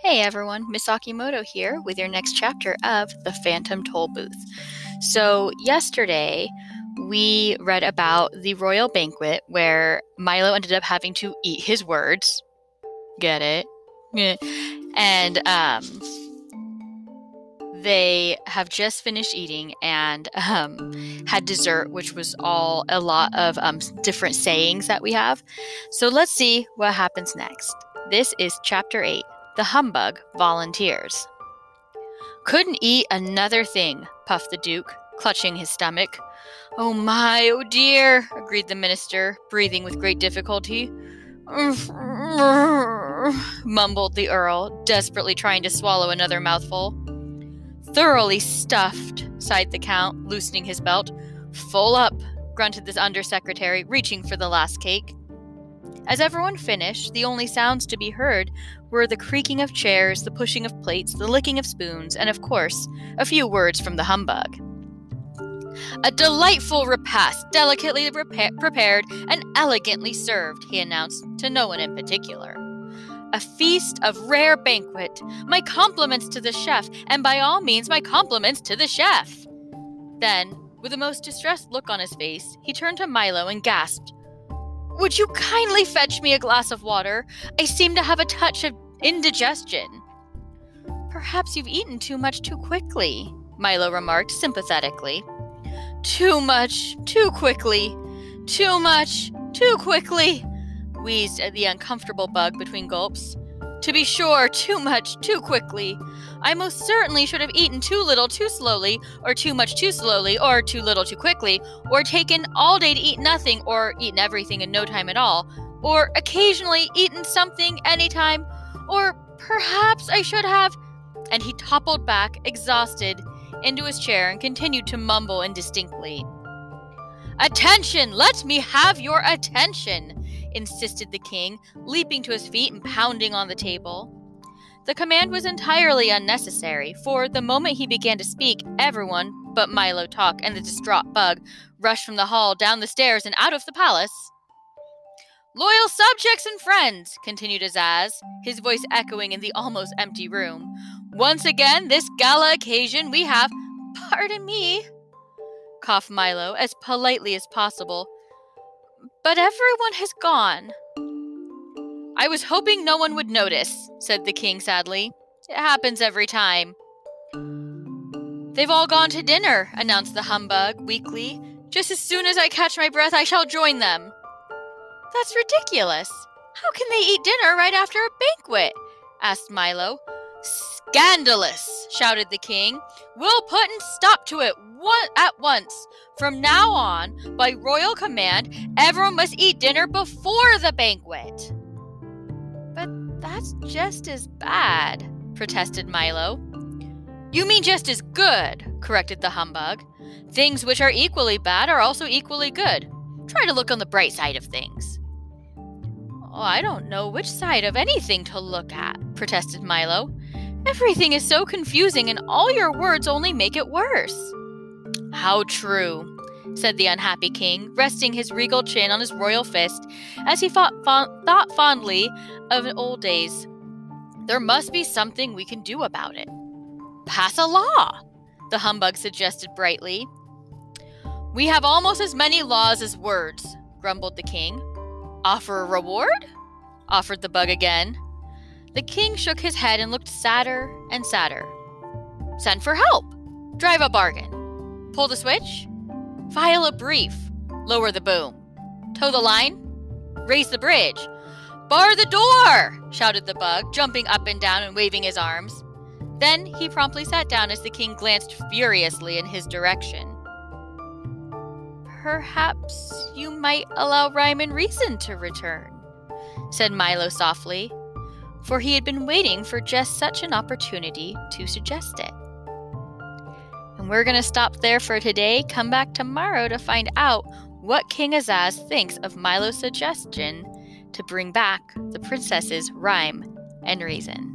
Hey everyone, Miss Akimoto here with your next chapter of The Phantom Tollbooth. So, yesterday we read about the royal banquet where Milo ended up having to eat his words. Get it? And um they have just finished eating and um, had dessert, which was all a lot of um, different sayings that we have. So let's see what happens next. This is chapter 8 The Humbug Volunteers. Couldn't eat another thing, puffed the Duke, clutching his stomach. Oh my, oh dear, agreed the minister, breathing with great difficulty. mumbled the Earl, desperately trying to swallow another mouthful. Thoroughly stuffed, sighed the Count, loosening his belt. Full up, grunted the undersecretary, reaching for the last cake. As everyone finished, the only sounds to be heard were the creaking of chairs, the pushing of plates, the licking of spoons, and of course, a few words from the humbug. A delightful repast, delicately repa- prepared and elegantly served, he announced, to no one in particular. A feast of rare banquet. My compliments to the chef, and by all means, my compliments to the chef. Then, with a most distressed look on his face, he turned to Milo and gasped, would you kindly fetch me a glass of water? I seem to have a touch of indigestion. Perhaps you've eaten too much too quickly, Milo remarked sympathetically. Too much, too quickly. Too much, too quickly, wheezed the uncomfortable bug between gulps. To be sure, too much, too quickly. I most certainly should have eaten too little too slowly, or too much too slowly, or too little too quickly, or taken all day to eat nothing, or eaten everything in no time at all, or occasionally eaten something anytime, or perhaps I should have. And he toppled back, exhausted, into his chair and continued to mumble indistinctly. Attention! Let me have your attention! Insisted the king, leaping to his feet and pounding on the table. The command was entirely unnecessary, for the moment he began to speak, everyone but Milo Tock and the distraught bug rushed from the hall, down the stairs, and out of the palace. Loyal subjects and friends, continued Azaz, his voice echoing in the almost empty room. Once again, this gala occasion, we have. Pardon me, coughed Milo as politely as possible, but everyone has gone. I was hoping no one would notice, said the king sadly. It happens every time. They've all gone to dinner, announced the humbug weakly. Just as soon as I catch my breath, I shall join them. That's ridiculous. How can they eat dinner right after a banquet? asked Milo. Scandalous, shouted the king. We'll put a stop to it one- at once. From now on, by royal command, everyone must eat dinner before the banquet. But that's just as bad, protested Milo. You mean just as good, corrected the humbug. Things which are equally bad are also equally good. Try to look on the bright side of things. Oh, I don't know which side of anything to look at, protested Milo. Everything is so confusing, and all your words only make it worse. How true, said the unhappy king, resting his regal chin on his royal fist as he thought, thought fondly of old days. There must be something we can do about it. Pass a law, the humbug suggested brightly. We have almost as many laws as words, grumbled the king. Offer a reward? offered the bug again. The king shook his head and looked sadder and sadder. Send for help. Drive a bargain. Pull the switch. File a brief. Lower the boom. Tow the line. Raise the bridge. Bar the door! shouted the bug, jumping up and down and waving his arms. Then he promptly sat down as the king glanced furiously in his direction. Perhaps you might allow Rhyme and Reason to return, said Milo softly, for he had been waiting for just such an opportunity to suggest it. And we're going to stop there for today. Come back tomorrow to find out what King Azaz thinks of Milo's suggestion to bring back the princess's rhyme and reason.